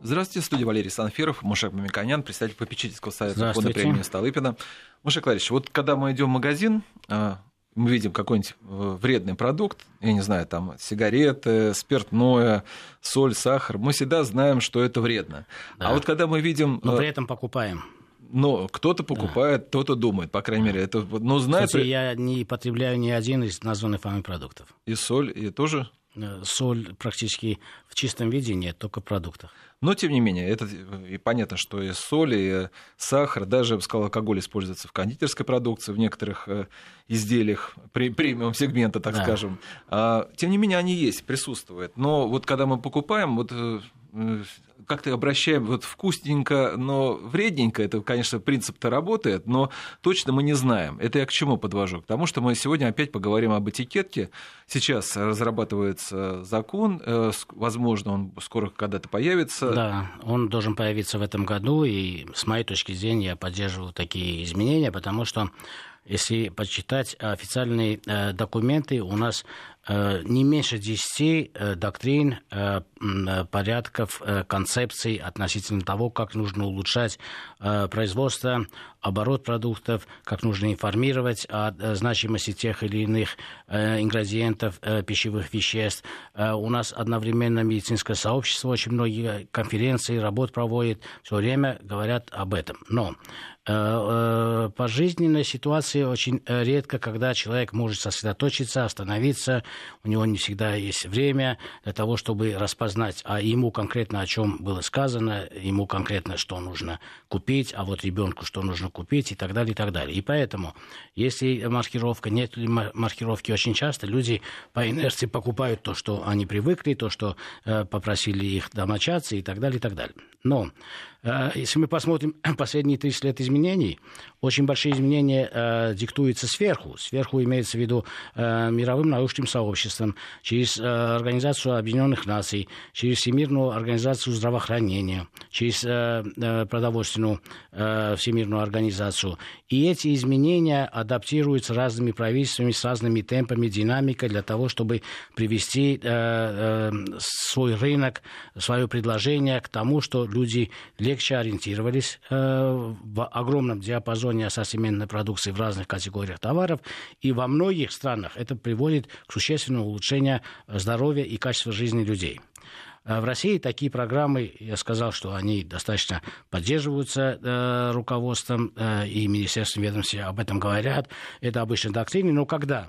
Здравствуйте, в студии Валерий Санфиров, Мушек Мамиканян, представитель попечительского совета фонда премии Столыпина. Мушек Валерьевич, вот когда мы идем в магазин, а, мы видим какой-нибудь э, вредный продукт, я не знаю, там сигареты, спиртное, соль, сахар, мы всегда знаем, что это вредно. А да. А вот когда мы видим... Но при э, этом покупаем. Но кто-то покупает, да. кто-то думает, по крайней мере. Это, ну, знает... Кстати, я не потребляю ни один из названных вами продуктов. И соль, и тоже? Э, соль практически в чистом виде нет, только в продуктах. Но, тем не менее, это и понятно, что и соль, и сахар, даже, я бы сказал, алкоголь используется в кондитерской продукции, в некоторых э, изделиях премиум сегмента, так да. скажем. А, тем не менее, они есть, присутствуют. Но вот когда мы покупаем, вот э, как-то обращаем вот вкусненько, но вредненько, это, конечно, принцип-то работает, но точно мы не знаем. Это я к чему подвожу? К тому, что мы сегодня опять поговорим об этикетке. Сейчас разрабатывается закон, э, возможно, он скоро когда-то появится. Да, он должен появиться в этом году, и с моей точки зрения я поддерживаю такие изменения, потому что если почитать официальные э, документы, у нас э, не меньше 10 э, доктрин, порядков, концепций относительно того, как нужно улучшать производство, оборот продуктов, как нужно информировать о значимости тех или иных ингредиентов пищевых веществ. У нас одновременно медицинское сообщество очень многие конференции, работ проводит, все время говорят об этом. Но по жизненной ситуации очень редко, когда человек может сосредоточиться, остановиться, у него не всегда есть время для того, чтобы распознать, а ему конкретно о чем было сказано, ему конкретно что нужно купить, а вот ребенку что нужно купить и так далее, и так далее. И поэтому, если маркировка, нет маркировки, очень часто люди по инерции покупают то, что они привыкли, то, что э, попросили их домочадцы и так далее, и так далее. Но если мы посмотрим последние 30 лет изменений, очень большие изменения э, диктуются сверху. Сверху имеется в виду э, мировым научным сообществом, через э, Организацию Объединенных Наций, через Всемирную организацию здравоохранения, через э, э, продовольственную э, Всемирную организацию. И эти изменения адаптируются разными правительствами с разными темпами, динамикой для того, чтобы привести э, э, свой рынок, свое предложение к тому, что люди легче ориентировались э, в огромном диапазоне ассортиментной продукции в разных категориях товаров, и во многих странах это приводит к существенному улучшению здоровья и качества жизни людей. Э, в России такие программы, я сказал, что они достаточно поддерживаются э, руководством э, и Министерством ведомства об этом говорят. Это обычно доктрины, но когда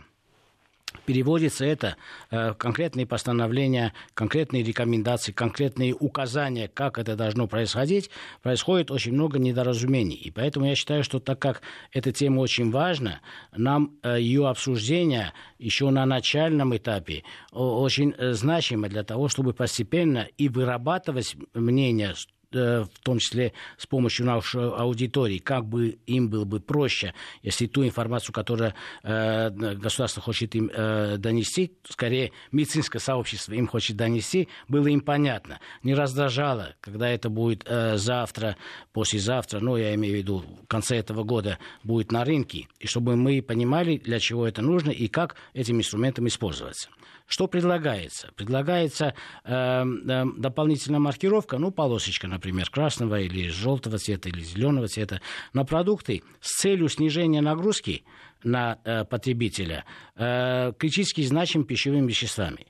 переводится это э, конкретные постановления, конкретные рекомендации, конкретные указания, как это должно происходить, происходит очень много недоразумений. И поэтому я считаю, что так как эта тема очень важна, нам э, ее обсуждение еще на начальном этапе очень э, значимо для того, чтобы постепенно и вырабатывать мнение, в том числе с помощью нашей аудитории, как бы им было бы проще, если ту информацию, которую э, государство хочет им э, донести, скорее медицинское сообщество им хочет донести, было им понятно. Не раздражало, когда это будет э, завтра, послезавтра, ну, я имею в виду, в конце этого года будет на рынке, и чтобы мы понимали, для чего это нужно и как этим инструментом использоваться. Что предлагается? Предлагается э, э, дополнительная маркировка, ну, полосочка, например, красного или желтого цвета, или зеленого цвета, на продукты с целью снижения нагрузки на э, потребителя э, критически значимыми пищевыми веществами.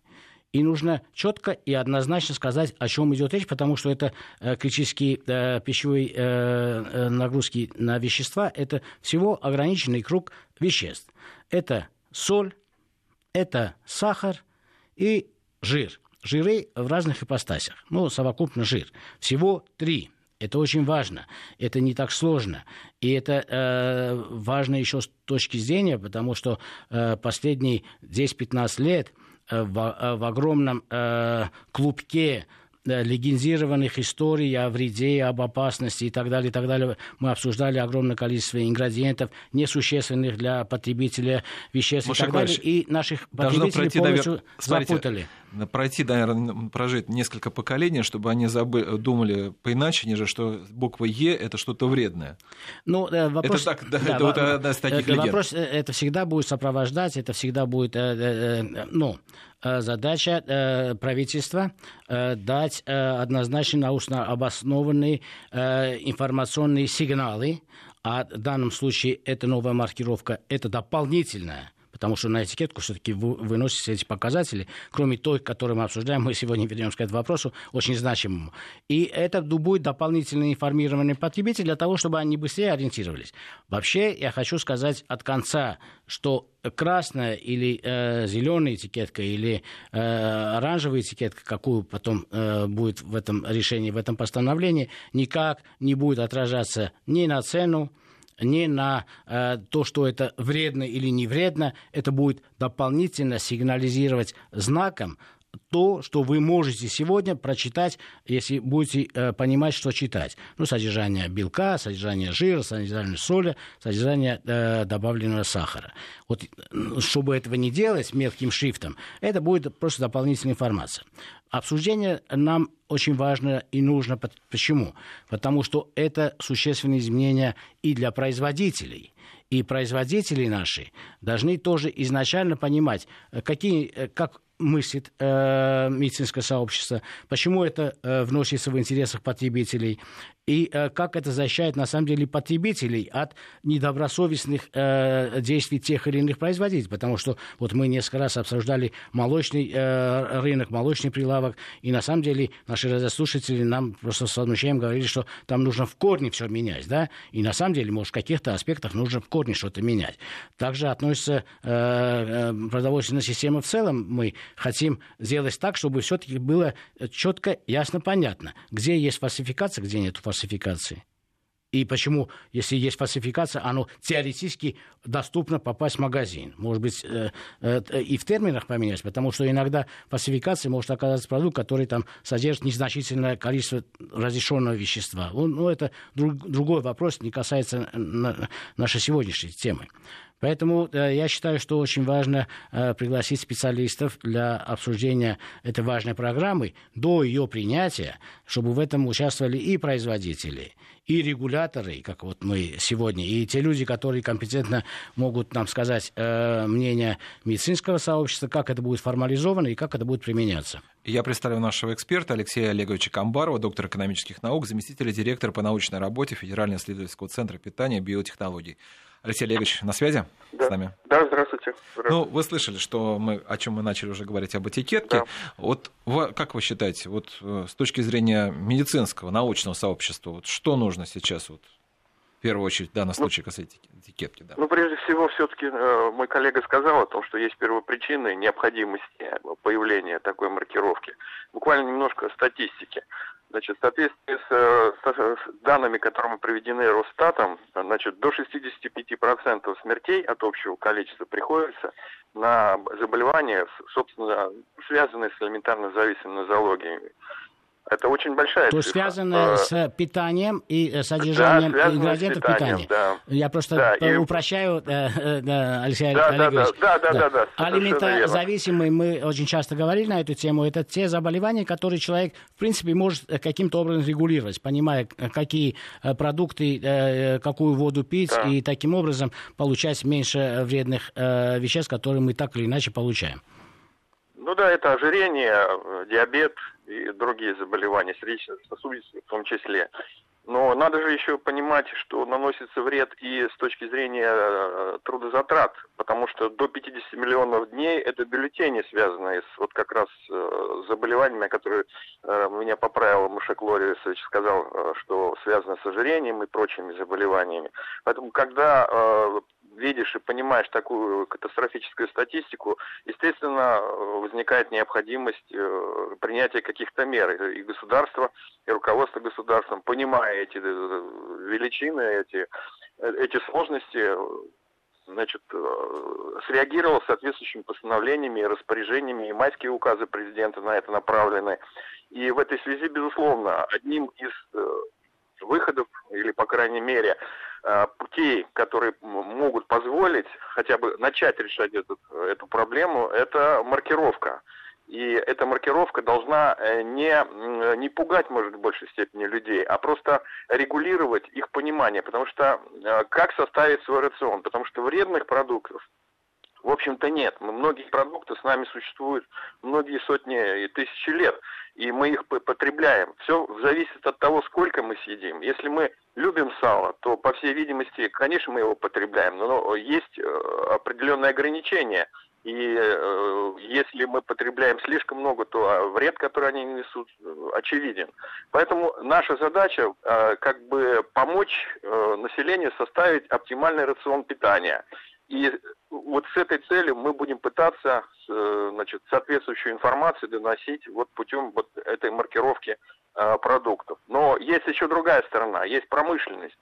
И нужно четко и однозначно сказать, о чем идет речь, потому что это э, критические э, пищевые э, э, нагрузки на вещества, это всего ограниченный круг веществ. Это соль, это сахар, и жир. Жиры в разных ипостасях. Ну, совокупно жир. Всего три. Это очень важно. Это не так сложно. И это э, важно еще с точки зрения, потому что э, последние 10-15 лет э, в, э, в огромном э, клубке легендированных историй о вреде, об опасности и так далее, и так далее. Мы обсуждали огромное количество ингредиентов, несущественных для потребителя веществ Маша и так далее. И наших потребителей пройти, полностью навер... запутали. Пройти, наверное, прожить несколько поколений, чтобы они забы... думали поиначе, нежели что буква Е это что-то вредное. Ну, э, вопрос... Это так, да, да, это вот одна из таких это, вопрос, э, это всегда будет сопровождать, это всегда будет, э, ну, задача правительства дать однозначно научно обоснованные информационные сигналы, а в данном случае эта новая маркировка – это дополнительная потому что на этикетку все-таки выносятся эти показатели, кроме той, которую мы обсуждаем, мы сегодня вернемся к этому вопросу, очень значимому. И это будет дополнительно информированный потребитель для того, чтобы они быстрее ориентировались. Вообще, я хочу сказать от конца, что красная или э, зеленая этикетка или э, оранжевая этикетка, какую потом э, будет в этом решении, в этом постановлении, никак не будет отражаться ни на цену, не на э, то, что это вредно или не вредно, это будет дополнительно сигнализировать знаком то, что вы можете сегодня прочитать, если будете э, понимать, что читать. Ну, содержание белка, содержание жира, содержание соли, содержание э, добавленного сахара. Вот, чтобы этого не делать мелким шрифтом, это будет просто дополнительная информация. Обсуждение нам очень важно и нужно. Почему? Потому что это существенные изменения и для производителей. И производители наши должны тоже изначально понимать, э, какие, э, как мыслит э, медицинское сообщество, почему это э, вносится в интересах потребителей, и э, как это защищает на самом деле потребителей от недобросовестных э, действий тех или иных производителей. Потому что вот мы несколько раз обсуждали молочный э, рынок, молочный прилавок, и на самом деле наши радиослушатели нам просто с возмущением говорили, что там нужно в корне все менять, да, и на самом деле, может, в каких-то аспектах нужно в корне что-то менять. Также относится продовольственная система в целом. Мы хотим сделать так, чтобы все-таки было четко, ясно, понятно, где есть фальсификация, где нет фальсификации. И почему, если есть фальсификация, оно теоретически доступно попасть в магазин. Может быть, э, э, и в терминах поменять, потому что иногда фальсификация может оказаться продукт, который там содержит незначительное количество разрешенного вещества. Ну, это друг, другой вопрос, не касается на, нашей сегодняшней темы. Поэтому э, я считаю, что очень важно э, пригласить специалистов для обсуждения этой важной программы до ее принятия, чтобы в этом участвовали и производители, и регуляторы, как вот мы сегодня, и те люди, которые компетентно могут нам сказать э, мнение медицинского сообщества, как это будет формализовано и как это будет применяться. Я представляю нашего эксперта Алексея Олеговича Камбарова, доктор экономических наук, заместителя директора по научной работе Федерального исследовательского центра питания и биотехнологий. Алексей Олегович, на связи да. с нами? Да, здравствуйте. здравствуйте. Ну, вы слышали, что мы, о чем мы начали уже говорить об этикетке. Да. Вот как вы считаете, вот э, с точки зрения медицинского, научного сообщества, вот что нужно сейчас вот в первую очередь в данном ну, случае касается этикетки? Да. Ну, прежде всего, все-таки э, мой коллега сказал о том, что есть первопричины необходимости появления такой маркировки. Буквально немножко статистики. Значит, в соответствии с, э, с, с данными, которые проведены Росстатом, значит, до 65% смертей от общего количества приходится на заболевания, собственно, связанные с элементарно зависимыми нозологиями. Это очень большая То есть связано а, с питанием и э, содержанием да, ингредиентов питания. Да. Я просто да, и... упрощаю, э, э, Алексей да, Олегович. Да, да, да. да, да, да Алиментозависимые, мы очень часто говорили на эту тему, это те заболевания, которые человек, в принципе, может каким-то образом регулировать, понимая, какие продукты, какую воду пить, да. и таким образом получать меньше вредных веществ, которые мы так или иначе получаем. Ну да, это ожирение, диабет, и другие заболевания, сердечно-сосудистые в том числе. Но надо же еще понимать, что наносится вред и с точки зрения э, трудозатрат, потому что до 50 миллионов дней это бюллетени, связанные с вот как раз э, заболеваниями, которые э, меня поправил Мушек Лорисович, сказал, что связано с ожирением и прочими заболеваниями. Поэтому когда видишь и понимаешь такую катастрофическую статистику, естественно, возникает необходимость э, принятия каких-то мер. И государство, и руководство государством, понимая эти э, величины, эти, э, эти сложности, значит, среагировал соответствующими постановлениями и распоряжениями, и майские указы президента на это направлены. И в этой связи, безусловно, одним из выходов, или, по крайней мере, путей, которые могут позволить хотя бы начать решать этот, эту проблему, это маркировка. И эта маркировка должна э, не, не пугать, может, в большей степени людей, а просто регулировать их понимание. Потому что э, как составить свой рацион? Потому что вредных продуктов В общем-то нет. Многие продукты с нами существуют многие сотни и тысячи лет, и мы их потребляем. Все зависит от того, сколько мы съедим. Если мы любим сало, то, по всей видимости, конечно, мы его потребляем, но есть э, определенные ограничения. И э, если мы потребляем слишком много, то а, вред, который они несут, очевиден. Поэтому наша задача э, как бы помочь э, населению составить оптимальный рацион питания. И вот с этой целью мы будем пытаться э, значит, соответствующую информацию доносить вот путем вот этой маркировки э, продуктов. Но есть еще другая сторона, есть промышленность.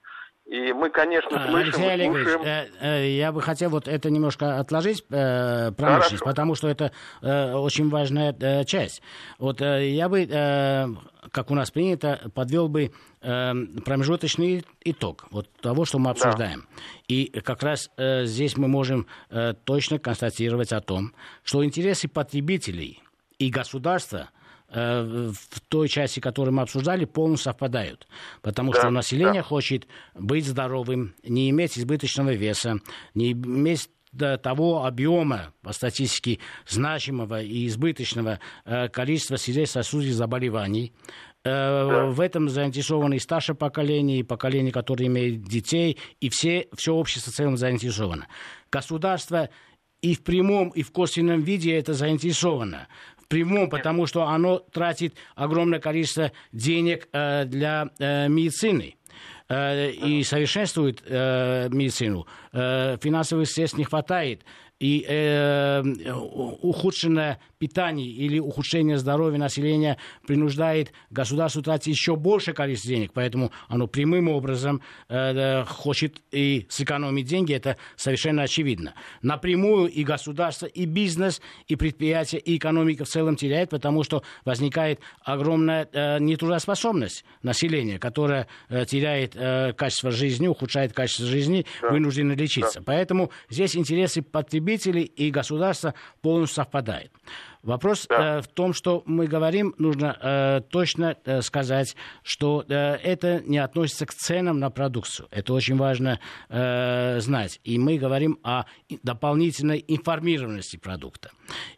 И мы, конечно, слышим, Алексей Олегович, слушаем... э, э, я бы хотел вот это немножко отложить, э, промышленность, Хорошо. потому что это э, очень важная э, часть. Вот э, я бы, э, как у нас принято, подвел бы э, промежуточный итог вот того, что мы обсуждаем. Да. И как раз э, здесь мы можем э, точно констатировать о том, что интересы потребителей и государства – в той части, которую мы обсуждали, полностью совпадают. Потому да, что население да. хочет быть здоровым, не иметь избыточного веса, не иметь до того объема по статистике значимого и избыточного э, количества сердечно-сосудистых заболеваний. Э, да. В этом заинтересованы и старшее поколение, и поколение, которое имеет детей, и все, все общество в целом заинтересовано. Государство и в прямом, и в косвенном виде это заинтересовано прямом, потому что оно тратит огромное количество денег э, для э, медицины э, и совершенствует медицину. Финансовых средств не хватает и э, ухудшенное питание или ухудшение здоровья населения принуждает государство тратить еще больше количество денег, поэтому оно прямым образом э, хочет и сэкономить деньги, это совершенно очевидно. Напрямую и государство, и бизнес, и предприятия, и экономика в целом теряет, потому что возникает огромная э, нетрудоспособность населения, которое э, теряет э, качество жизни, ухудшает качество жизни, да. вынуждено лечиться. Да. Поэтому здесь интересы потребителей потребителей и государства полностью совпадает. Вопрос да. э, в том, что мы говорим, нужно э, точно э, сказать, что э, это не относится к ценам на продукцию. Это очень важно э, знать. И мы говорим о дополнительной информированности продукта.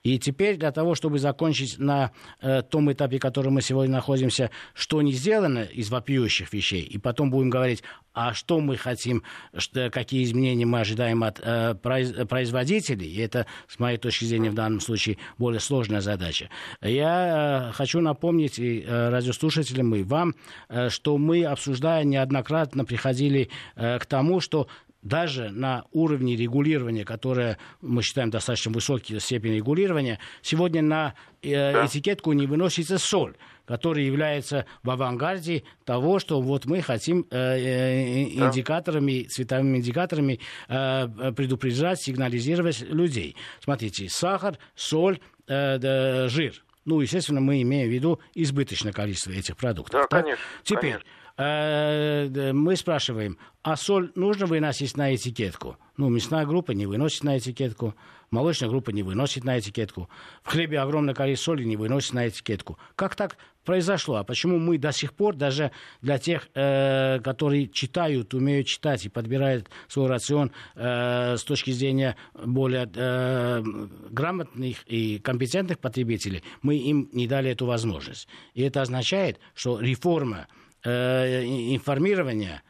И теперь для того, чтобы закончить на э, том этапе, в котором мы сегодня находимся, что не сделано из вопиющих вещей, и потом будем говорить, а что мы хотим, что, какие изменения мы ожидаем от э, производителей, и это, с моей точки зрения, в данном случае более сложная задача. Я э, хочу напомнить и э, радиослушателям, и вам, э, что мы, обсуждая неоднократно, приходили к тому, что даже на уровне регулирования, которое мы считаем достаточно высокой степень регулирования, сегодня на этикетку не выносится соль который является в авангарде того, что вот мы хотим э, э, индикаторами, цветовыми индикаторами э, предупреждать, сигнализировать людей. Смотрите, сахар, соль, жир. Ну, естественно, мы имеем в виду избыточное количество этих продуктов. Да, конечно. Теперь, конечно. мы спрашиваем, а соль нужно выносить на этикетку? Ну, мясная группа не выносит на этикетку молочная группа не выносит на этикетку, в хлебе огромное количество соли не выносит на этикетку. Как так произошло? А почему мы до сих пор, даже для тех, э, которые читают, умеют читать и подбирают свой рацион э, с точки зрения более э, грамотных и компетентных потребителей, мы им не дали эту возможность. И это означает, что реформа э, информирования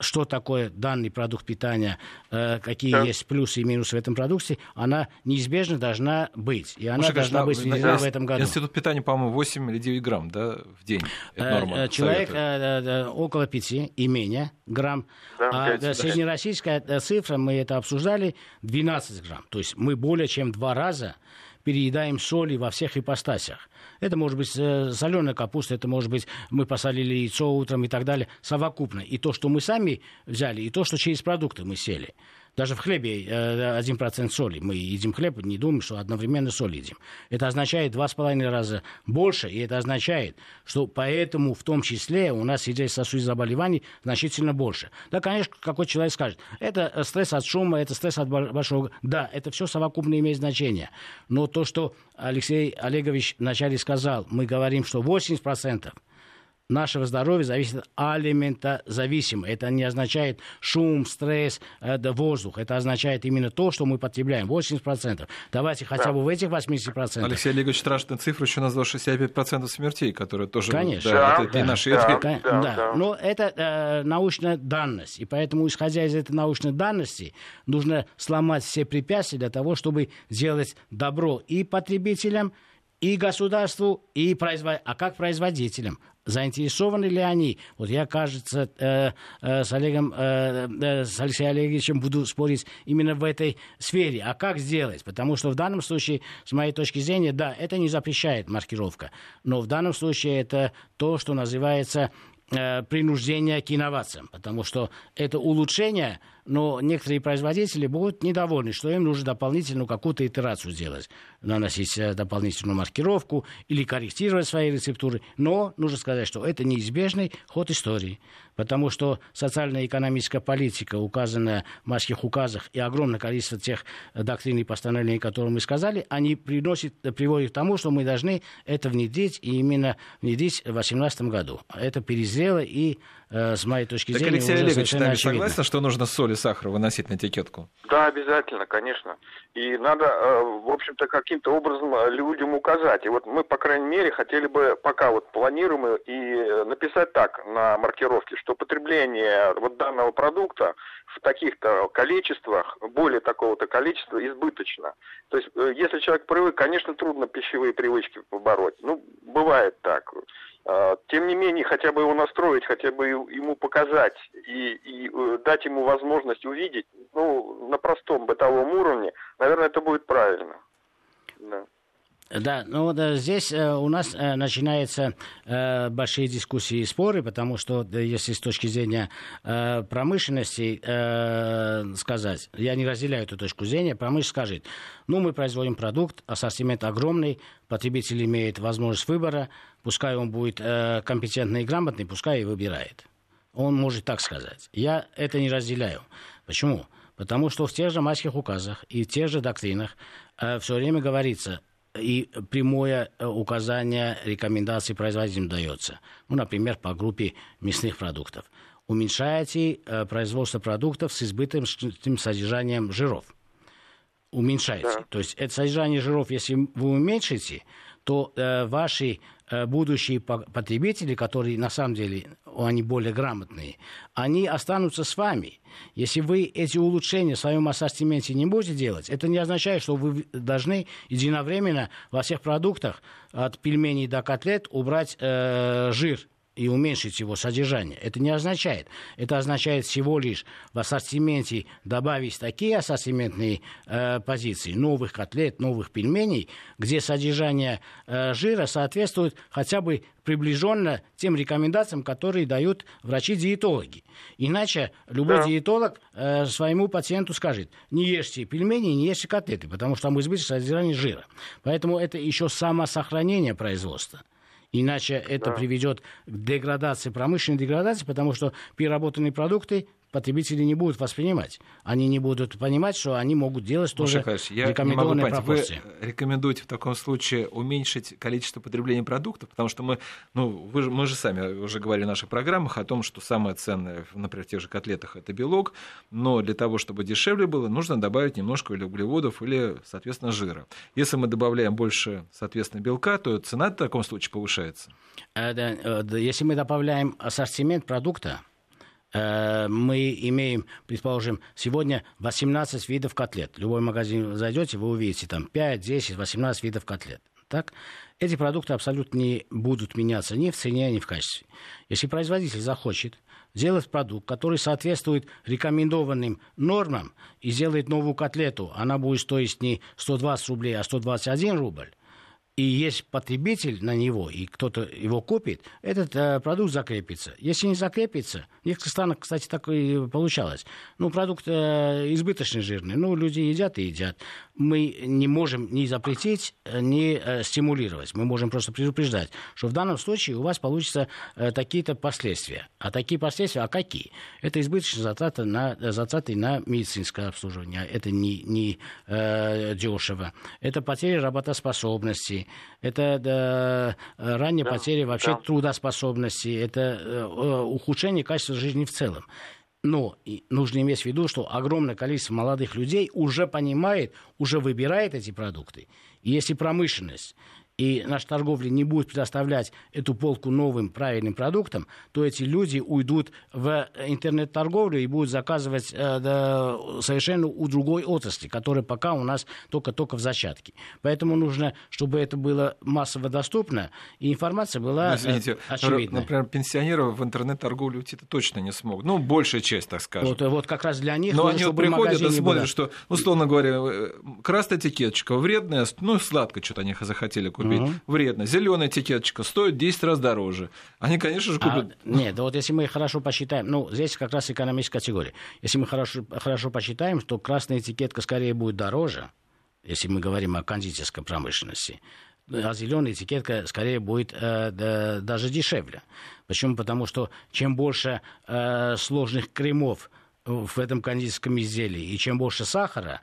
что такое данный продукт питания, э, какие да. есть плюсы и минусы в этом продукте, она неизбежно должна быть. И она Слушай, должна быть введена в этом году. Институт питания, по-моему, 8 или 9 грамм да, в день. Это э, норма, Человек э, около 5 и менее грамм. Да, а 5, среднероссийская цифра, мы это обсуждали, 12 грамм. То есть мы более чем в два раза переедаем соли во всех ипостасях. Это может быть э, соленая капуста, это может быть мы посолили яйцо утром и так далее, совокупно. И то, что мы сами взяли, и то, что через продукты мы сели. Даже в хлебе 1% э, соли. Мы едим хлеб, не думаем, что одновременно соль едим. Это означает два с половиной раза больше, и это означает, что поэтому в том числе у нас сердечно-сосудистых заболеваний значительно больше. Да, конечно, какой человек скажет, это стресс от шума, это стресс от большого... Да, это все совокупно имеет значение. Но то, что Алексей Олегович вначале сказал, мы говорим, что 80% нашего здоровья зависит алиментозависимо. Это не означает шум, стресс, это воздух. Это означает именно то, что мы потребляем. 80%. Давайте хотя бы в этих 80%. Алексей Олегович страшную цифру еще назвал 65% смертей, которые тоже... Конечно. Да, да, это да, и наши... да, да, да, да. Но это э, научная данность. И поэтому, исходя из этой научной данности, нужно сломать все препятствия для того, чтобы сделать добро и потребителям, и государству, и производ... а как производителям? Заинтересованы ли они? Вот я, кажется, э, э, с Олегом, э, э, с Алексеем Олеговичем буду спорить именно в этой сфере. А как сделать? Потому что в данном случае, с моей точки зрения, да, это не запрещает маркировка. Но в данном случае это то, что называется э, принуждение к инновациям. Потому что это улучшение но некоторые производители будут недовольны, что им нужно дополнительную какую-то итерацию сделать, наносить э, дополнительную маркировку или корректировать свои рецептуры. Но нужно сказать, что это неизбежный ход истории, потому что социально-экономическая политика, указанная в майских указах, и огромное количество тех доктрин и постановлений, которые мы сказали, они приносят, приводят к тому, что мы должны это внедрить, и именно внедрить в 2018 году. Это перезрело и Э, с моей точки так зрения, Алексей Олегович, с нами согласен, что нужно соль и сахар выносить на этикетку? Да, обязательно, конечно. И надо, э, в общем-то, каким-то образом э, людям указать. И вот мы, по крайней мере, хотели бы пока вот планируем и написать так на маркировке, что потребление вот данного продукта в таких-то количествах, более такого-то количества, избыточно. То есть, если человек привык, конечно, трудно пищевые привычки побороть. Ну, бывает так. А, тем не менее, хотя бы его настроить, хотя бы ему показать и, и э, дать ему возможность увидеть, ну, на простом бытовом уровне, наверное, это будет правильно. Да. Да, ну вот э, здесь э, у нас э, начинаются большие дискуссии и споры, потому что если с точки зрения промышленности сказать, я не разделяю эту точку зрения, промышленность скажет, ну мы производим продукт, ассортимент огромный, потребитель имеет возможность выбора, пускай он будет компетентный и грамотный, пускай и выбирает. Он может так сказать. Я это не разделяю. Почему? Потому что в тех же майских указах и в тех же доктринах э, все время говорится, и прямое э, указание рекомендаций производителям дается. Ну, например, по группе мясных продуктов. Уменьшайте э, производство продуктов с избыточным содержанием жиров. Уменьшайте. Да. То есть это содержание жиров, если вы уменьшите, то э, ваши будущие потребители, которые на самом деле они более грамотные, они останутся с вами. Если вы эти улучшения в своем ассортименте не будете делать, это не означает, что вы должны единовременно во всех продуктах от пельменей до котлет убрать э, жир и уменьшить его содержание. Это не означает. Это означает всего лишь в ассортименте добавить такие ассортиментные э, позиции, новых котлет, новых пельменей, где содержание э, жира соответствует хотя бы приближенно тем рекомендациям, которые дают врачи-диетологи. Иначе любой да. диетолог э, своему пациенту скажет, не ешьте пельмени, не ешьте котлеты, потому что там избыточное содержание жира. Поэтому это еще самосохранение производства. Иначе это да. приведет к деградации, промышленной деградации, потому что переработанные продукты потребители не будут воспринимать. Они не будут понимать, что они могут делать тоже я рекомендованные не могу понять, пропорции. Вы рекомендуете в таком случае уменьшить количество потребления продуктов, потому что мы, ну, вы, мы же сами уже говорили в наших программах о том, что самое ценное, например, в тех же котлетах это белок, но для того, чтобы дешевле было, нужно добавить немножко или углеводов, или, соответственно, жира. Если мы добавляем больше, соответственно, белка, то цена в таком случае повышается. Э, э, если мы добавляем ассортимент продукта, мы имеем, предположим, сегодня 18 видов котлет. Любой магазин зайдете, вы увидите там 5, 10, 18 видов котлет. Так? Эти продукты абсолютно не будут меняться ни в цене, ни в качестве. Если производитель захочет сделать продукт, который соответствует рекомендованным нормам и сделает новую котлету, она будет стоить не 120 рублей, а 121 рубль, и есть потребитель на него, и кто-то его купит, этот э, продукт закрепится. Если не закрепится, в некоторых странах, кстати, так и получалось. Ну, продукт э, избыточно жирный, ну, люди едят и едят. Мы не можем ни запретить, э, ни э, стимулировать. Мы можем просто предупреждать, что в данном случае у вас получатся э, такие-то последствия. А такие последствия, а какие? Это избыточные затраты на, затраты на медицинское обслуживание. Это не, не э, дешево. Это потеря работоспособности это да, ранняя да, потеря вообще да. трудоспособности, это ухудшение качества жизни в целом. Но нужно иметь в виду, что огромное количество молодых людей уже понимает, уже выбирает эти продукты. И если промышленность и наша торговля не будет предоставлять эту полку новым правильным продуктам, то эти люди уйдут в интернет-торговлю и будут заказывать э, да, совершенно у другой отрасли, которая пока у нас только-только в зачатке. Поэтому нужно, чтобы это было массово доступно, и информация была ну, Извините, э, очевидна. Например, пенсионеры в интернет-торговлю уйти точно не смогут. Ну, большая часть, так скажем. Вот, вот как раз для них... Но они вот приходят и смотрят, было... что, условно говоря, э, красная этикеточка вредная, ну, сладко что-то они захотели купить купить. Угу. Вредно. Зеленая этикеточка стоит 10 раз дороже. Они, конечно же, купят. А, нет, да вот если мы хорошо посчитаем, ну, здесь как раз экономическая категория. Если мы хорошо, хорошо посчитаем, то красная этикетка скорее будет дороже, если мы говорим о кондитерской промышленности, а зеленая этикетка скорее будет э, да, даже дешевле. Почему? Потому что чем больше э, сложных кремов в этом кондитерском изделии и чем больше сахара,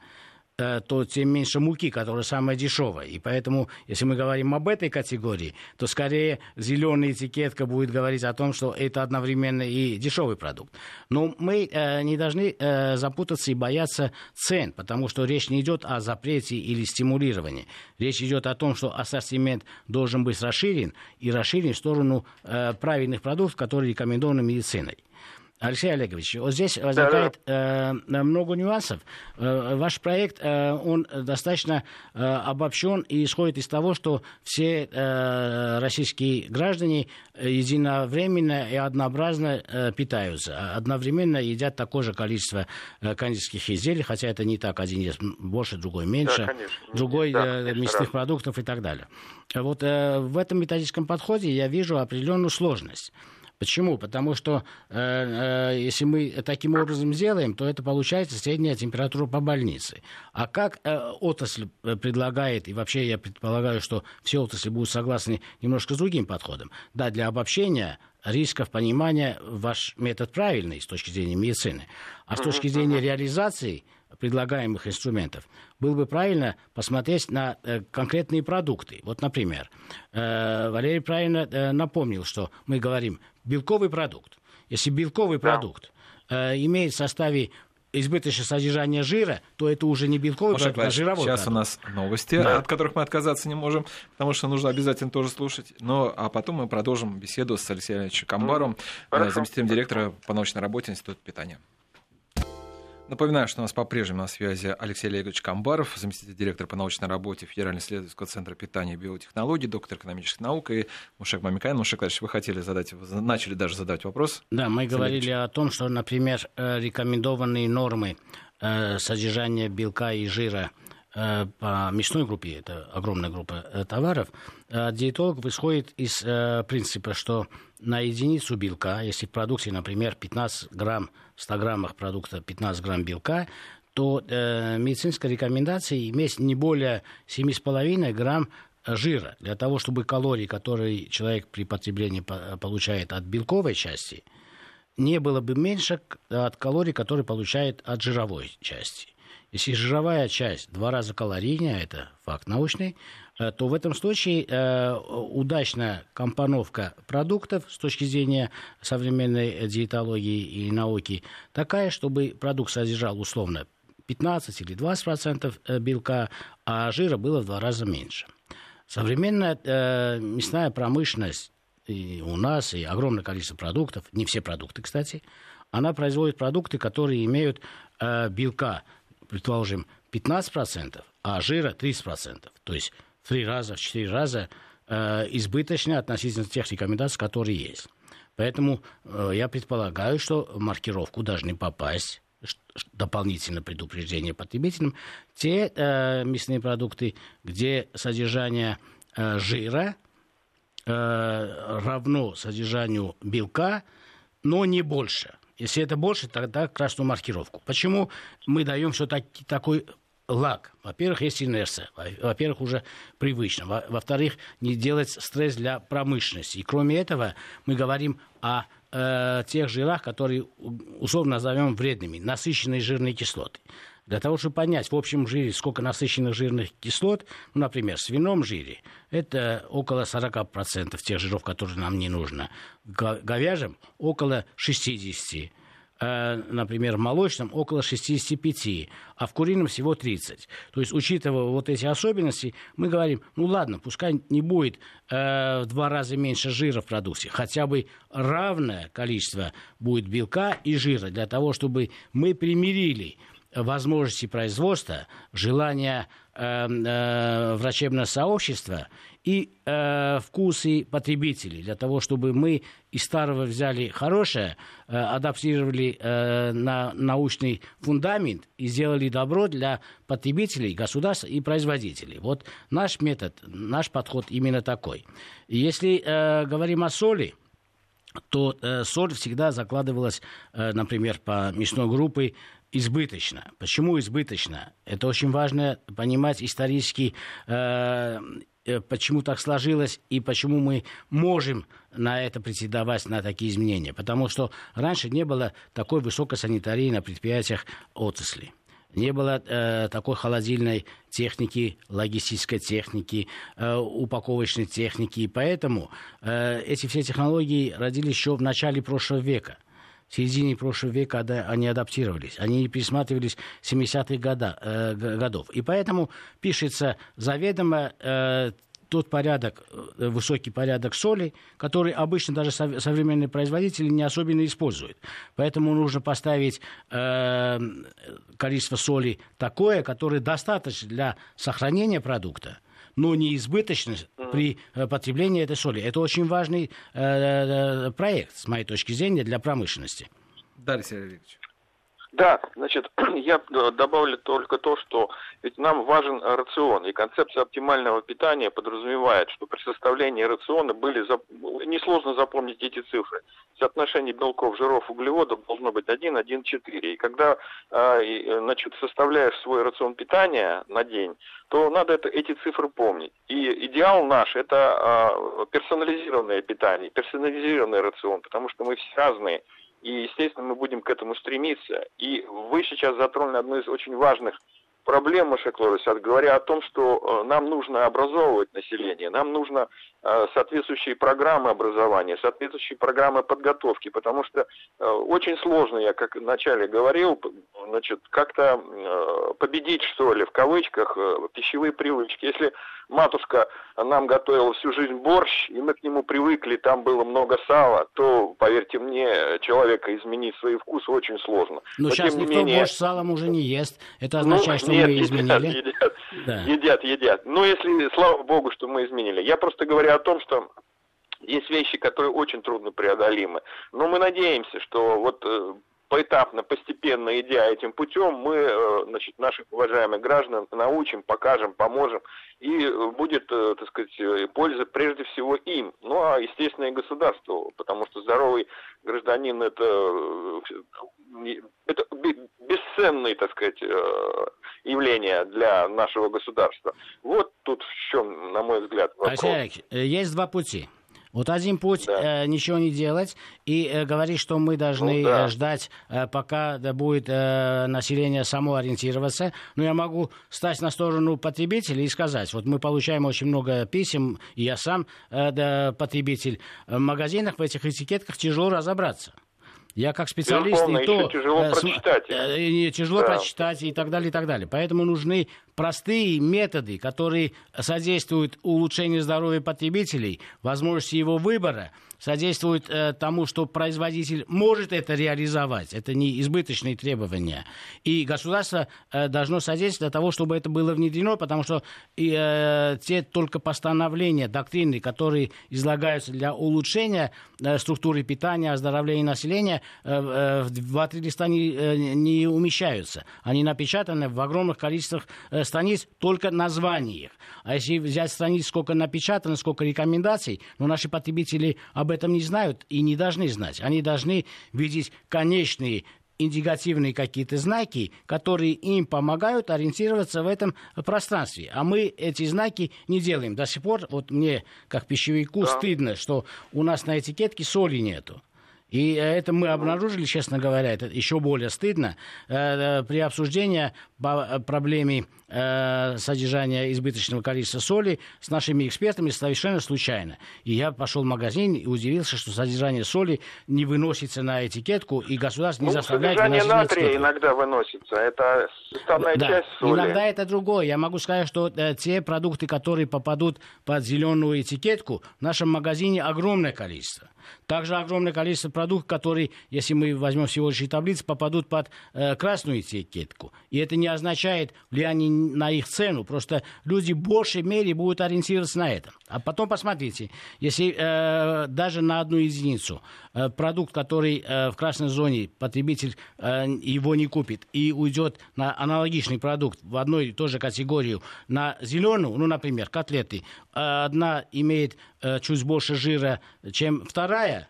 то тем меньше муки, которая самая дешевая. И поэтому, если мы говорим об этой категории, то скорее зеленая этикетка будет говорить о том, что это одновременно и дешевый продукт. Но мы э, не должны э, запутаться и бояться цен, потому что речь не идет о запрете или стимулировании. Речь идет о том, что ассортимент должен быть расширен и расширен в сторону э, правильных продуктов, которые рекомендованы медициной. Алексей Олегович, вот здесь возникает да, да. Э, много нюансов. Э, ваш проект, э, он достаточно э, обобщен и исходит из того, что все э, российские граждане единовременно и однообразно э, питаются, а одновременно едят такое же количество э, кондитерских изделий, хотя это не так, один ест больше, другой меньше, да, другой да, э, мясных раз. продуктов и так далее. Вот э, в этом методическом подходе я вижу определенную сложность. Почему? Потому что э, э, если мы таким образом сделаем, то это получается средняя температура по больнице. А как э, отрасль э, предлагает, и вообще я предполагаю, что все отрасли будут согласны немножко с другим подходом. Да, для обобщения рисков понимания ваш метод правильный с точки зрения медицины. А с точки зрения реализации предлагаемых инструментов, было бы правильно посмотреть на э, конкретные продукты. Вот, например, э, Валерий правильно э, напомнил, что мы говорим белковый продукт. Если белковый да. продукт э, имеет в составе избыточное содержание жира, то это уже не белковый Маша продукт, а жировой Сейчас продукт. у нас новости, да. от которых мы отказаться не можем, потому что нужно обязательно тоже слушать. Но, а потом мы продолжим беседу с Алексеем Ильичем Камбаром, mm. заместителем директора по научной работе Института питания. Напоминаю, что у нас по-прежнему на связи Алексей Олегович Камбаров, заместитель директора по научной работе Федерального исследовательского центра питания и биотехнологий, доктор экономических наук, и Мушек Мамикаин. Мушек Владимирович, вы хотели задать, начали даже задать вопрос. Да, мы говорили о том, что, например, э, рекомендованные нормы э, содержания белка и жира э, по мясной группе, это огромная группа товаров, от диетологов исходит из принципа, что на единицу белка, если в продукте, например, 15 грамм, в 100 граммах продукта 15 грамм белка, то э, медицинская рекомендация иметь не более 7,5 грамм жира для того, чтобы калории, которые человек при потреблении получает от белковой части, не было бы меньше от калорий, которые получает от жировой части. Если жировая часть два раза калорийнее, это факт научный, Э, то в этом случае э, удачная компоновка продуктов с точки зрения современной диетологии и науки такая, чтобы продукт содержал условно 15 или 20 процентов э, белка, а жира было в два раза меньше. Современная э, мясная промышленность и у нас, и огромное количество продуктов, не все продукты, кстати, она производит продукты, которые имеют э, белка, предположим, 15%, а жира 30%. То есть в три раза, в четыре раза э, избыточно относительно тех рекомендаций, которые есть. Поэтому э, я предполагаю, что в маркировку должны попасть дополнительное предупреждение потребителям те э, мясные продукты, где содержание э, жира э, равно содержанию белка, но не больше. Если это больше, тогда красную маркировку. Почему мы даем все-таки такой лак. Во-первых, есть инерция. Во-первых, уже привычно. Во-вторых, не делать стресс для промышленности. И кроме этого, мы говорим о э, тех жирах, которые условно назовем вредными, насыщенные жирные кислоты. для того, чтобы понять в общем жире, сколько насыщенных жирных кислот, ну, например, в свином жире, это около 40% тех жиров, которые нам не нужно. Говяжьим около 60%. Э, например, в молочном около 65, а в курином всего 30. То есть, учитывая вот эти особенности, мы говорим, ну ладно, пускай не будет э, в два раза меньше жира в продукте, хотя бы равное количество будет белка и жира, для того, чтобы мы примирили возможности производства, желания э, э, врачебного сообщества и э, вкусы потребителей, для того, чтобы мы из старого взяли хорошее, э, адаптировали э, на научный фундамент и сделали добро для потребителей, государства и производителей. Вот наш метод, наш подход именно такой. Если э, говорим о соли, то э, соль всегда закладывалась, э, например, по мясной группе избыточно. Почему избыточно? Это очень важно понимать исторически, э, э, почему так сложилось и почему мы можем на это претендовать, на такие изменения. Потому что раньше не было такой высокой санитарии на предприятиях отрасли. Не было э, такой холодильной техники, логистической техники, э, упаковочной техники. И поэтому э, эти все технологии родились еще в начале прошлого века – в середине прошлого века они адаптировались. Они пересматривались 70-х года, э, годов. И поэтому пишется заведомо э, тот порядок, э, высокий порядок соли, который обычно даже современные производители не особенно используют. Поэтому нужно поставить э, количество соли такое, которое достаточно для сохранения продукта, но не избыточность при э, потреблении этой соли. Это очень важный э, э, проект, с моей точки зрения, для промышленности. Далее, Сергей Олегович. Да, значит, я добавлю только то, что ведь нам важен рацион, и концепция оптимального питания подразумевает, что при составлении рациона были, зап... несложно запомнить эти цифры. Соотношение белков, жиров, углеводов должно быть 1, 1, 4. И когда э, значит, составляешь свой рацион питания на день, то надо это, эти цифры помнить. И идеал наш – это э, персонализированное питание, персонализированный рацион, потому что мы все разные – и, естественно, мы будем к этому стремиться. И вы сейчас затронули одну из очень важных проблем, Маша Клорисят, говоря о том, что э, нам нужно образовывать население, нам нужно э, соответствующие программы образования, соответствующие программы подготовки, потому что э, очень сложно, я как вначале говорил, значит, как-то победить, что ли, в кавычках, пищевые привычки. Если матушка нам готовила всю жизнь борщ, и мы к нему привыкли, там было много сала, то, поверьте мне, человека изменить свои вкусы очень сложно. Но, Но сейчас никто менее... борщ салом уже не ест. Это ну, означает, ну, что нет, мы изменили. Едят, едят, да. едят, едят. Ну, если, слава богу, что мы изменили. Я просто говорю о том, что есть вещи, которые очень трудно преодолимы. Но мы надеемся, что вот э, поэтапно, постепенно идя этим путем, мы э, значит, наших уважаемых граждан научим, покажем, поможем, и будет, э, так сказать, э, польза прежде всего им, ну а, естественно, и государству, потому что здоровый гражданин это, это бесценное, так сказать, явление для нашего государства. Вот тут в чем, на мой взгляд, вопрос. Алексей есть два пути. Вот один путь да. э, ничего не делать и э, говорить, что мы должны ну, да. э, ждать, э, пока да, будет э, население само ориентироваться. Но я могу стать на сторону потребителей и сказать, вот мы получаем очень много писем, и я сам э, да, потребитель. В магазинах в этих этикетках тяжело разобраться. Я как специалист Безусловно, и то тяжело э, прочитать. Э, тяжело да. прочитать и так далее, и так далее. Поэтому нужны простые методы, которые содействуют улучшению здоровья потребителей, возможности его выбора, содействуют э, тому, что производитель может это реализовать. Это не избыточные требования. И государство э, должно содействовать для того, чтобы это было внедрено, потому что э, те только постановления, доктрины, которые излагаются для улучшения э, структуры питания, оздоровления населения, э, э, в два-три листа не, э, не умещаются. Они напечатаны в огромных количествах э, страниц только названиях. А если взять страниц, сколько напечатано, сколько рекомендаций, но наши потребители об этом не знают и не должны знать. Они должны видеть конечные индикативные какие-то знаки, которые им помогают ориентироваться в этом пространстве. А мы эти знаки не делаем. До сих пор, вот мне, как пищевику, да. стыдно, что у нас на этикетке соли нету. И это мы обнаружили, честно говоря, это еще более стыдно, при обсуждении проблемы содержания избыточного количества соли с нашими экспертами совершенно случайно. И я пошел в магазин и удивился, что содержание соли не выносится на этикетку, и государство не ну, заставляет содержание натрия иногда выносится, это составная да. часть соли. Иногда это другое. Я могу сказать, что э, те продукты, которые попадут под зеленую этикетку, в нашем магазине огромное количество. Также огромное количество продуктов, которые, если мы возьмем сегодняшние таблицы, попадут под э, красную этикетку. И это не означает влияние на их цену. Просто люди в большей мере будут ориентироваться на это. А потом посмотрите, если э, даже на одну единицу э, продукт, который э, в красной зоне потребитель э, его не купит и уйдет на аналогичный продукт в одной и той же категорию на зеленую, ну, например, котлеты, э, одна имеет э, чуть больше жира, чем вторая,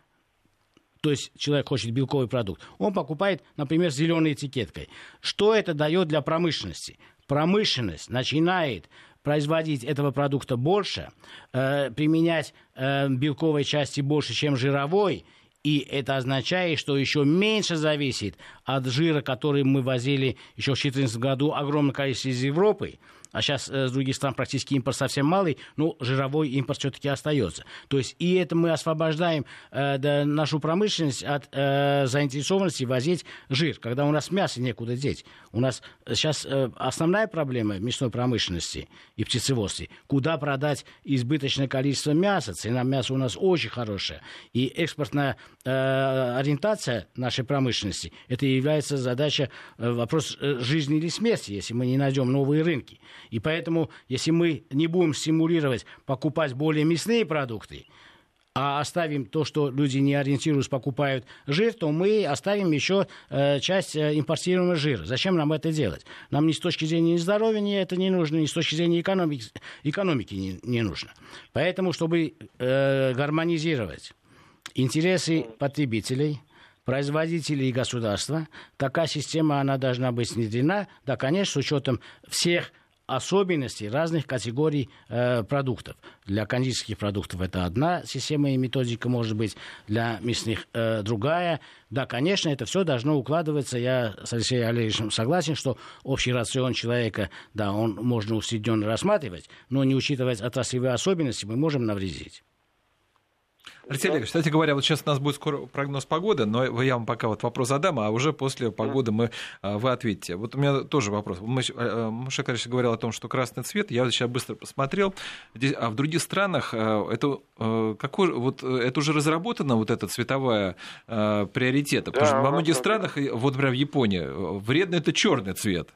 то есть человек хочет белковый продукт, он покупает, например, зеленой этикеткой. Что это дает для промышленности? Промышленность начинает производить этого продукта больше, э, применять э, белковой части больше, чем жировой, и это означает, что еще меньше зависит от жира, который мы возили еще в 2014 году огромное количество из Европы, а сейчас э, с других стран практически импорт совсем малый, но жировой импорт все-таки остается. То есть и это мы освобождаем э, нашу промышленность от э, заинтересованности возить жир, когда у нас мясо некуда деть. У нас сейчас э, основная проблема мясной промышленности и птицеводстве, куда продать избыточное количество мяса. Цена мяса у нас очень хорошая. И экспортная э, ориентация нашей промышленности, это является задача, э, вопрос э, жизни или смерти, если мы не найдем новые рынки. И поэтому, если мы не будем стимулировать покупать более мясные продукты, а оставим то, что люди не ориентируются, покупают жир, то мы оставим еще э, часть э, импортируемого жира. Зачем нам это делать? Нам ни с точки зрения здоровья это не нужно, ни с точки зрения экономики, экономики не, не нужно. Поэтому, чтобы э, гармонизировать интересы потребителей, производителей и государства, такая система, она должна быть внедрена, да, конечно, с учетом всех особенностей разных категорий э, продуктов. Для кондитерских продуктов это одна система и методика может быть, для мясных э, другая. Да, конечно, это все должно укладываться. Я с Алексеем Олеговичем согласен, что общий рацион человека, да, он можно усредненно рассматривать, но не учитывать отраслевые особенности, мы можем навредить. Алексей Олегович, кстати говоря, вот сейчас у нас будет скоро прогноз погоды, но я вам пока вот вопрос задам, а уже после погоды мы, а, вы ответите. Вот у меня тоже вопрос. Маша Карич говорил о том, что красный цвет, я сейчас быстро посмотрел, здесь, а в других странах а, это, какой, вот, это уже разработана вот эта цветовая приоритета, потому да, что во многих странах, вот, например, в Японии, вредно это черный цвет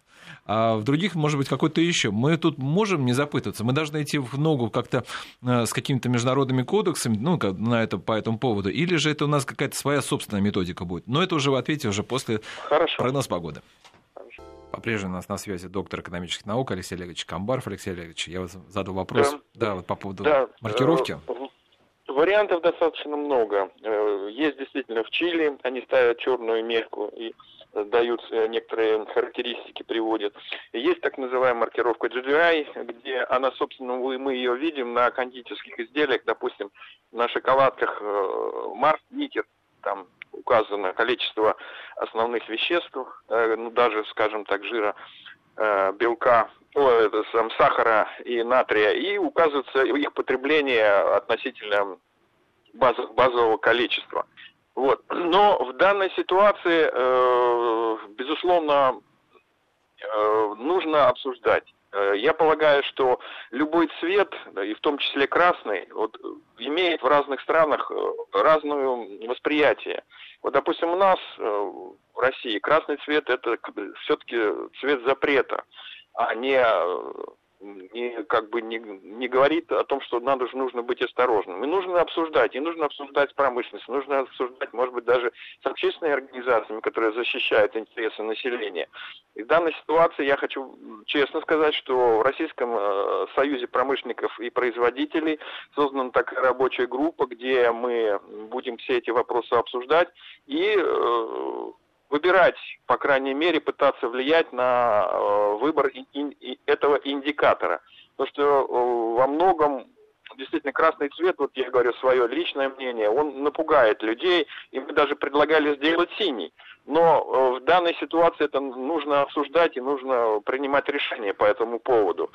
а в других, может быть, какой-то еще. Мы тут можем не запытываться, мы должны идти в ногу как-то э, с какими-то международными кодексами, ну, на это, по этому поводу, или же это у нас какая-то своя собственная методика будет. Но это уже в ответе уже после Хорошо. прогноз погоды. По-прежнему у нас на связи доктор экономических наук Алексей Олегович Камбаров. Алексей Олегович, я вас задал вопрос да, да вот по поводу да, маркировки. Э, вариантов достаточно много. Э, есть действительно в Чили, они ставят черную мерку и дают э, некоторые характеристики, приводят. Есть так называемая маркировка GGI, где она, собственно, мы ее видим на кондитерских изделиях, допустим, на шоколадках Марс, Никер, там указано количество основных веществ, э, ну даже, скажем так, жира, э, белка, о, это, сам, сахара и натрия, и указывается их потребление относительно базового количества. Вот. Но в данной ситуации, э, безусловно, э, нужно обсуждать. Э, я полагаю, что любой цвет, и в том числе красный, вот, имеет в разных странах э, разное восприятие. Вот, допустим, у нас э, в России красный цвет это все-таки цвет запрета, а не не, как бы не, не говорит о том, что надо же нужно быть осторожным. И нужно обсуждать, и нужно обсуждать с промышленностью, нужно обсуждать, может быть, даже с общественными организациями, которые защищают интересы населения. И в данной ситуации я хочу честно сказать, что в Российском э, Союзе промышленников и производителей создана такая рабочая группа, где мы будем все эти вопросы обсуждать и э, выбирать, по крайней мере, пытаться влиять на э, выбор и, и, этого индикатора. Потому что э, во многом действительно красный цвет, вот я говорю свое личное мнение, он напугает людей, и мы даже предлагали сделать синий. Но э, в данной ситуации это нужно обсуждать и нужно принимать решение по этому поводу.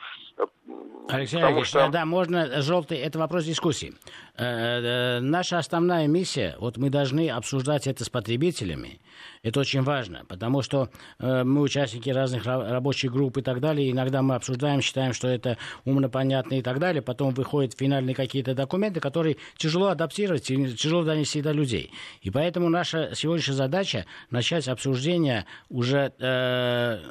Алексей Алексеевич, что... да, можно желтый, это вопрос дискуссии. Э, э, наша основная миссия, вот мы должны обсуждать это с потребителями, это очень важно, потому что э, мы участники разных рабочих групп и так далее, иногда мы обсуждаем, считаем, что это умно понятно и так далее, потом выходят финальные какие-то документы, которые тяжело адаптировать, тяжело донести до людей. И поэтому наша сегодняшняя задача начать обсуждение уже,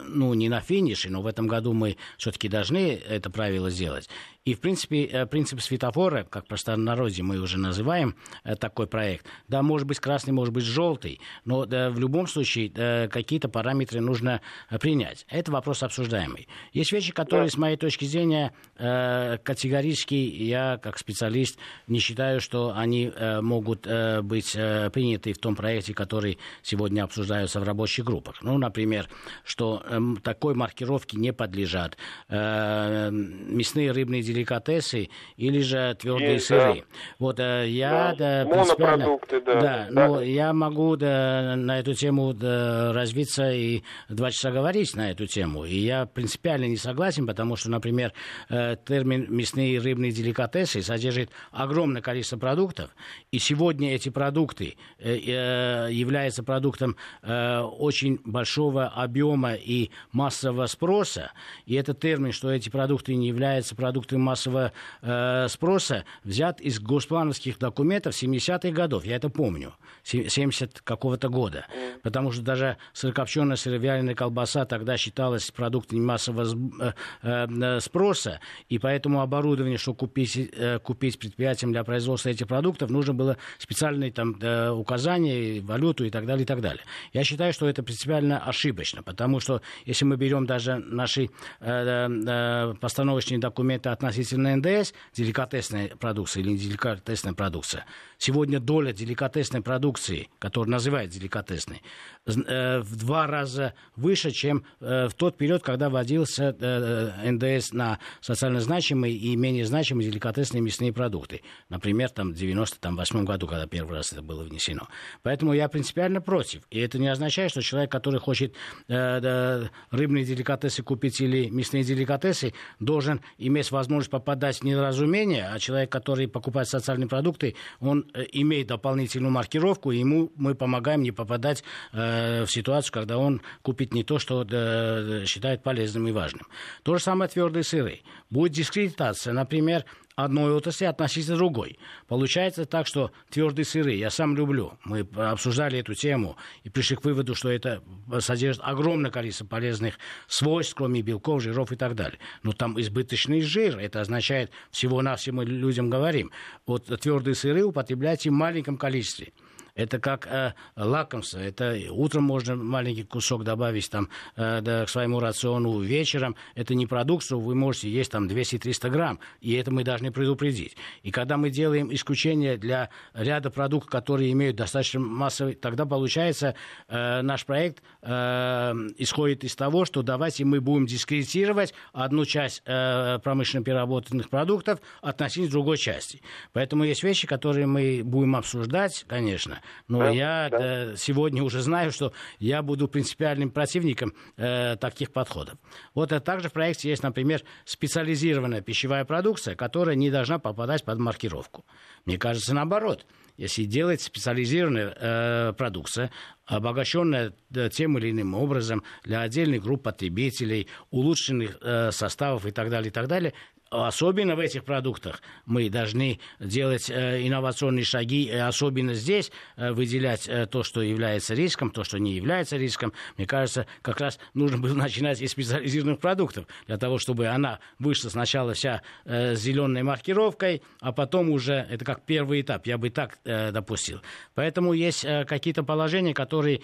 ну, не на финише, но в этом году мы все-таки должны это правило сделать. И, в принципе, э, принцип светофора, как простонародье мы уже называем э, такой проект, да, может быть красный, может быть желтый, но да, в любом случае да, какие-то параметры нужно э, принять. Это вопрос обсуждаемый. Есть вещи, которые, да. с моей точки зрения, категорически я, как специалист, не считаю, что они могут быть приняты в том проекте, который сегодня обсуждаются в рабочих группах. Ну, например, что эм, такой маркировке не подлежат мясные рыбные деликатесы деликатесы или же твердые Есть, сыры. Да. Вот э, я да. Да, Монопродукты, да. Да, да. но я могу да, на эту тему да, развиться и два часа говорить на эту тему. И я принципиально не согласен, потому что, например, э, термин мясные и рыбные деликатесы содержит огромное количество продуктов, и сегодня эти продукты э, являются продуктом очень большого объема и массового спроса, и этот термин, что эти продукты не являются продуктами массового э, спроса взят из госплановских документов 70-х годов. Я это помню. 70 какого-то года. Потому что даже сырокопченая сыровяленая колбаса тогда считалась продуктом массового э, э, спроса. И поэтому оборудование, что купить, э, купить предприятиям для производства этих продуктов, нужно было специальные там, э, указания, валюту и так далее, и так далее. Я считаю, что это принципиально ошибочно. Потому что если мы берем даже наши э, э, постановочные документы относительно относительно НДС, деликатесная продукция или деликатесная продукция, сегодня доля деликатесной продукции, которая называют деликатесной, э, в два раза выше, чем э, в тот период, когда вводился э, НДС на социально значимые и менее значимые деликатесные мясные продукты. Например, там, в 1998 году, когда первый раз это было внесено. Поэтому я принципиально против. И это не означает, что человек, который хочет рыбные деликатесы купить или мясные деликатесы, должен иметь возможность попадать в недоразумение, а человек, который покупает социальные продукты, он Э, имеет дополнительную маркировку, и ему мы помогаем не попадать э, в ситуацию, когда он купит не то, что э, считает полезным и важным. То же самое твердые сыры. Будет дискредитация, например, одной отрасли относительно другой. Получается так, что твердые сыры я сам люблю. Мы обсуждали эту тему и пришли к выводу, что это содержит огромное количество полезных свойств, кроме белков, жиров и так далее. Но там избыточный жир. Это означает, всего-навсего мы людям говорим, вот твердые сыры употребляйте в маленьком количестве. Это как э, лакомство. Это утром можно маленький кусок добавить там, э, да, к своему рациону вечером. Это не продукцию, вы можете есть там 200-300 грамм. И это мы должны предупредить. И когда мы делаем исключение для ряда продуктов, которые имеют достаточно массовый, тогда получается э, наш проект э, исходит из того, что давайте мы будем дискредитировать одну часть э, промышленно переработанных продуктов относительно другой части. Поэтому есть вещи, которые мы будем обсуждать, конечно, но да, я да. Э, сегодня уже знаю, что я буду принципиальным противником э, таких подходов. Вот а также в проекте есть, например, специализированная пищевая продукция, которая не должна попадать под маркировку. Мне кажется, наоборот. Если делать специализированная э, продукция, обогащенная э, тем или иным образом для отдельных групп потребителей, улучшенных э, составов и так далее, и так далее, особенно в этих продуктах мы должны делать э, инновационные шаги, особенно здесь э, выделять э, то, что является риском, то, что не является риском. Мне кажется, как раз нужно было начинать из специализированных продуктов, для того, чтобы она вышла сначала вся с зеленой маркировкой, а потом уже, это как первый этап, я бы так допустил. Поэтому есть какие-то положения, которые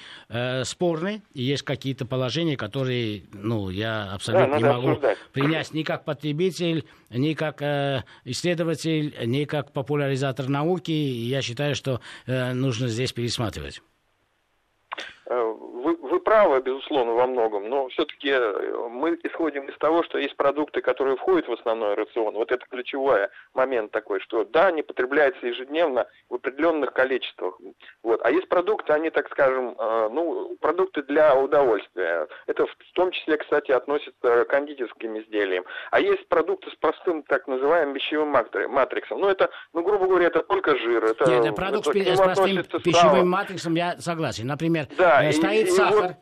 спорны, и есть какие-то положения, которые, ну, я абсолютно да, не могу обсуждать. принять ни как потребитель, ни как э, исследователь, ни как популяризатор науки. Я считаю, что э, нужно здесь пересматривать. Вы, вы правы, безусловно, во многом, но все-таки э, мы исходим из того, что есть продукты, которые входят в основной рацион. Вот это ключевой момент такой, что да, они потребляются ежедневно в определенных количествах. Вот. А есть продукты, они, так скажем, э, ну, продукты для удовольствия. Это в том числе, кстати, относится к кондитерским изделиям. А есть продукты с простым так называемым пищевым матриксом. Ну, это, ну, грубо говоря, это только жир. Это, Нет, это продукт это, с простым пищевым матриксом, я согласен. Например, да, э, стоит и, сахар.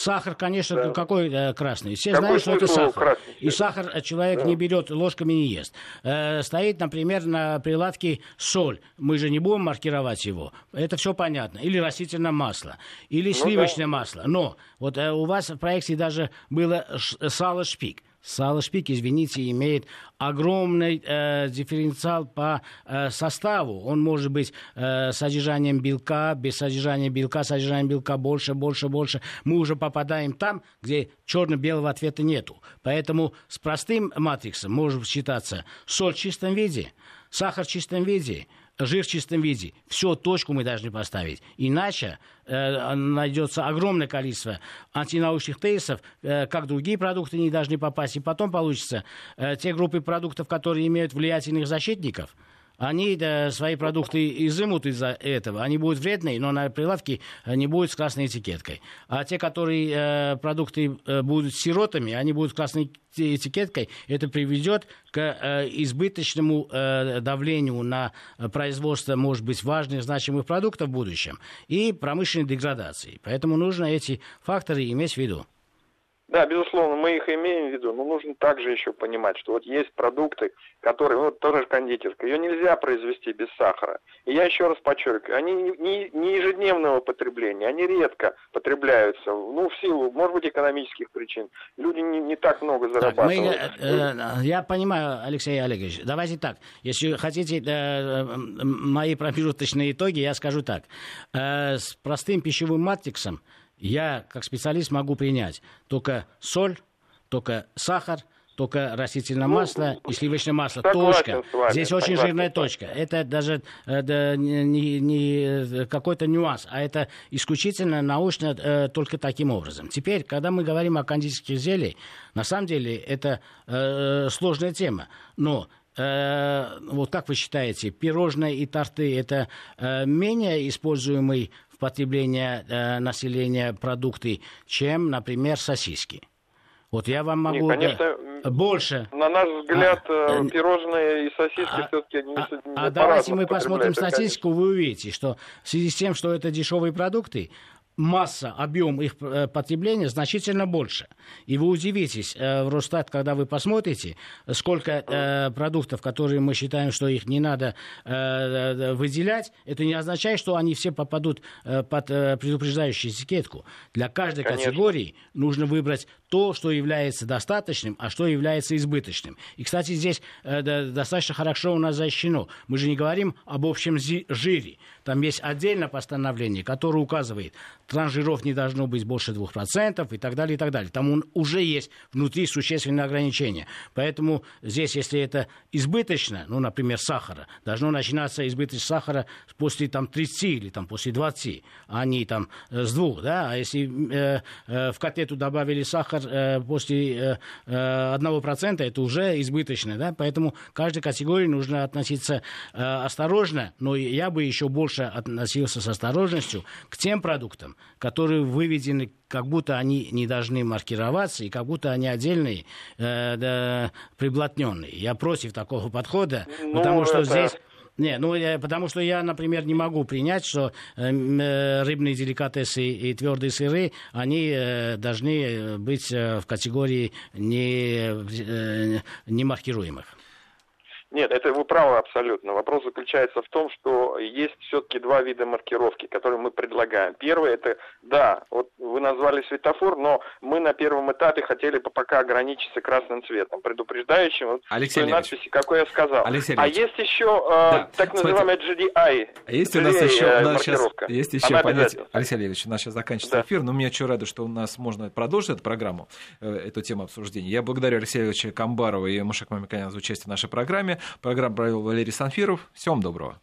Сахар, конечно, да. какой э, красный. Все какой знают, что это сахар. Красный? И сахар человек да. не берет, ложками не ест. Э, стоит, например, на прилавке соль. Мы же не будем маркировать его. Это все понятно. Или растительное масло, или ну, сливочное да. масло. Но вот э, у вас в проекте даже было сало шпик. Сало шпик, извините, имеет огромный э, дифференциал по э, составу. Он может быть э, содержанием белка, без содержания белка, содержанием белка больше, больше, больше. Мы уже попадаем там, где черно-белого ответа нету. Поэтому с простым матриксом может считаться соль в чистом виде, сахар в чистом виде – жир в чистом виде. Все, точку мы должны поставить. Иначе э, найдется огромное количество антинаучных тезисов, э, как другие продукты не должны попасть. И потом получится э, те группы продуктов, которые имеют влиятельных защитников – они да, свои продукты изымут из-за этого. Они будут вредные, но на прилавке не будет с красной этикеткой. А те, которые э, продукты э, будут сиротами, они будут с красной этикеткой. Это приведет к э, избыточному э, давлению на производство, может быть, важных, значимых продуктов в будущем и промышленной деградации. Поэтому нужно эти факторы иметь в виду. Да, безусловно, мы их имеем в виду, но нужно также еще понимать, что вот есть продукты, которые, ну, тоже кондитерская, ее нельзя произвести без сахара. И я еще раз подчеркиваю, они не, не ежедневного потребления, они редко потребляются, ну, в силу, может быть, экономических причин. Люди не, не так много зарабатывают. Так, мы, э, э, я понимаю, Алексей Олегович, давайте так, если хотите э, мои промежуточные итоги, я скажу так. Э, с простым пищевым матриксом я, как специалист, могу принять только соль, только сахар, только растительное ну, масло и сливочное масло. Точка. Здесь очень жирная точка. Это даже э, да, не, не какой-то нюанс, а это исключительно научно э, только таким образом. Теперь, когда мы говорим о кондитерских изделиях, на самом деле это э, сложная тема. Но э, вот как вы считаете, пирожные и торты это э, менее используемый потребления э, населения продукты, чем, например, сосиски. Вот я вам могу... Нет, конечно, да, больше. На наш взгляд, а, э, пирожные и сосиски а, все-таки не, а, не А давайте мы посмотрим статистику, вы увидите, что в связи с тем, что это дешевые продукты, масса, объем их э, потребления значительно больше. И вы удивитесь, э, в Росстат, когда вы посмотрите, сколько э, продуктов, которые мы считаем, что их не надо выделять, это не означает, что они все попадут под предупреждающую этикетку. Для каждой Конечно. категории нужно выбрать то, что является достаточным, а что является избыточным. И, кстати, здесь достаточно хорошо у нас защищено. Мы же не говорим об общем жире. Там есть отдельное постановление, которое указывает, транжиров не должно быть больше 2% и так далее, и так далее. Там он, уже есть внутри существенные ограничения. Поэтому здесь, если это избыточно, ну, например, сахара, должно начинаться избыточность сахара после там, 30 или там, после 20, а не там, э, с 2. Да? А если э, э, в котлету добавили сахар э, после э, 1%, э, это уже избыточно. Да? Поэтому каждой категории нужно относиться э, осторожно, но я бы еще больше относился с осторожностью к тем продуктам, которые выведены, как будто они не должны маркироваться, и как будто они отдельные, э, да, приблотненные. Я против такого подхода, ну, потому что это... здесь... Не, ну, я, потому что я, например, не могу принять, что э, э рыбные деликатесы и твердые сыры, они э, должны быть э, в категории не, э, не маркируемых. Нет, это вы правы абсолютно. Вопрос заключается в том, что есть все-таки два вида маркировки, которые мы предлагаем. Первый это, да, вот вы назвали светофор, но мы на первом этапе хотели бы пока ограничиться красным цветом, предупреждающим Алексей той надписи, какой я сказал. Алексей а есть еще э, да. так называемая GDI. Есть у нас еще, у нас сейчас, есть еще Она понятие. Алексей Олегович, у нас сейчас заканчивается да. эфир, но мне очень рада, что у нас можно продолжить эту программу, э, эту тему обсуждения. Я благодарю Алексея Олеговича Камбарова и Мушек Мамиканяна за участие в нашей программе. Программу провел Валерий Санфиров. Всем доброго.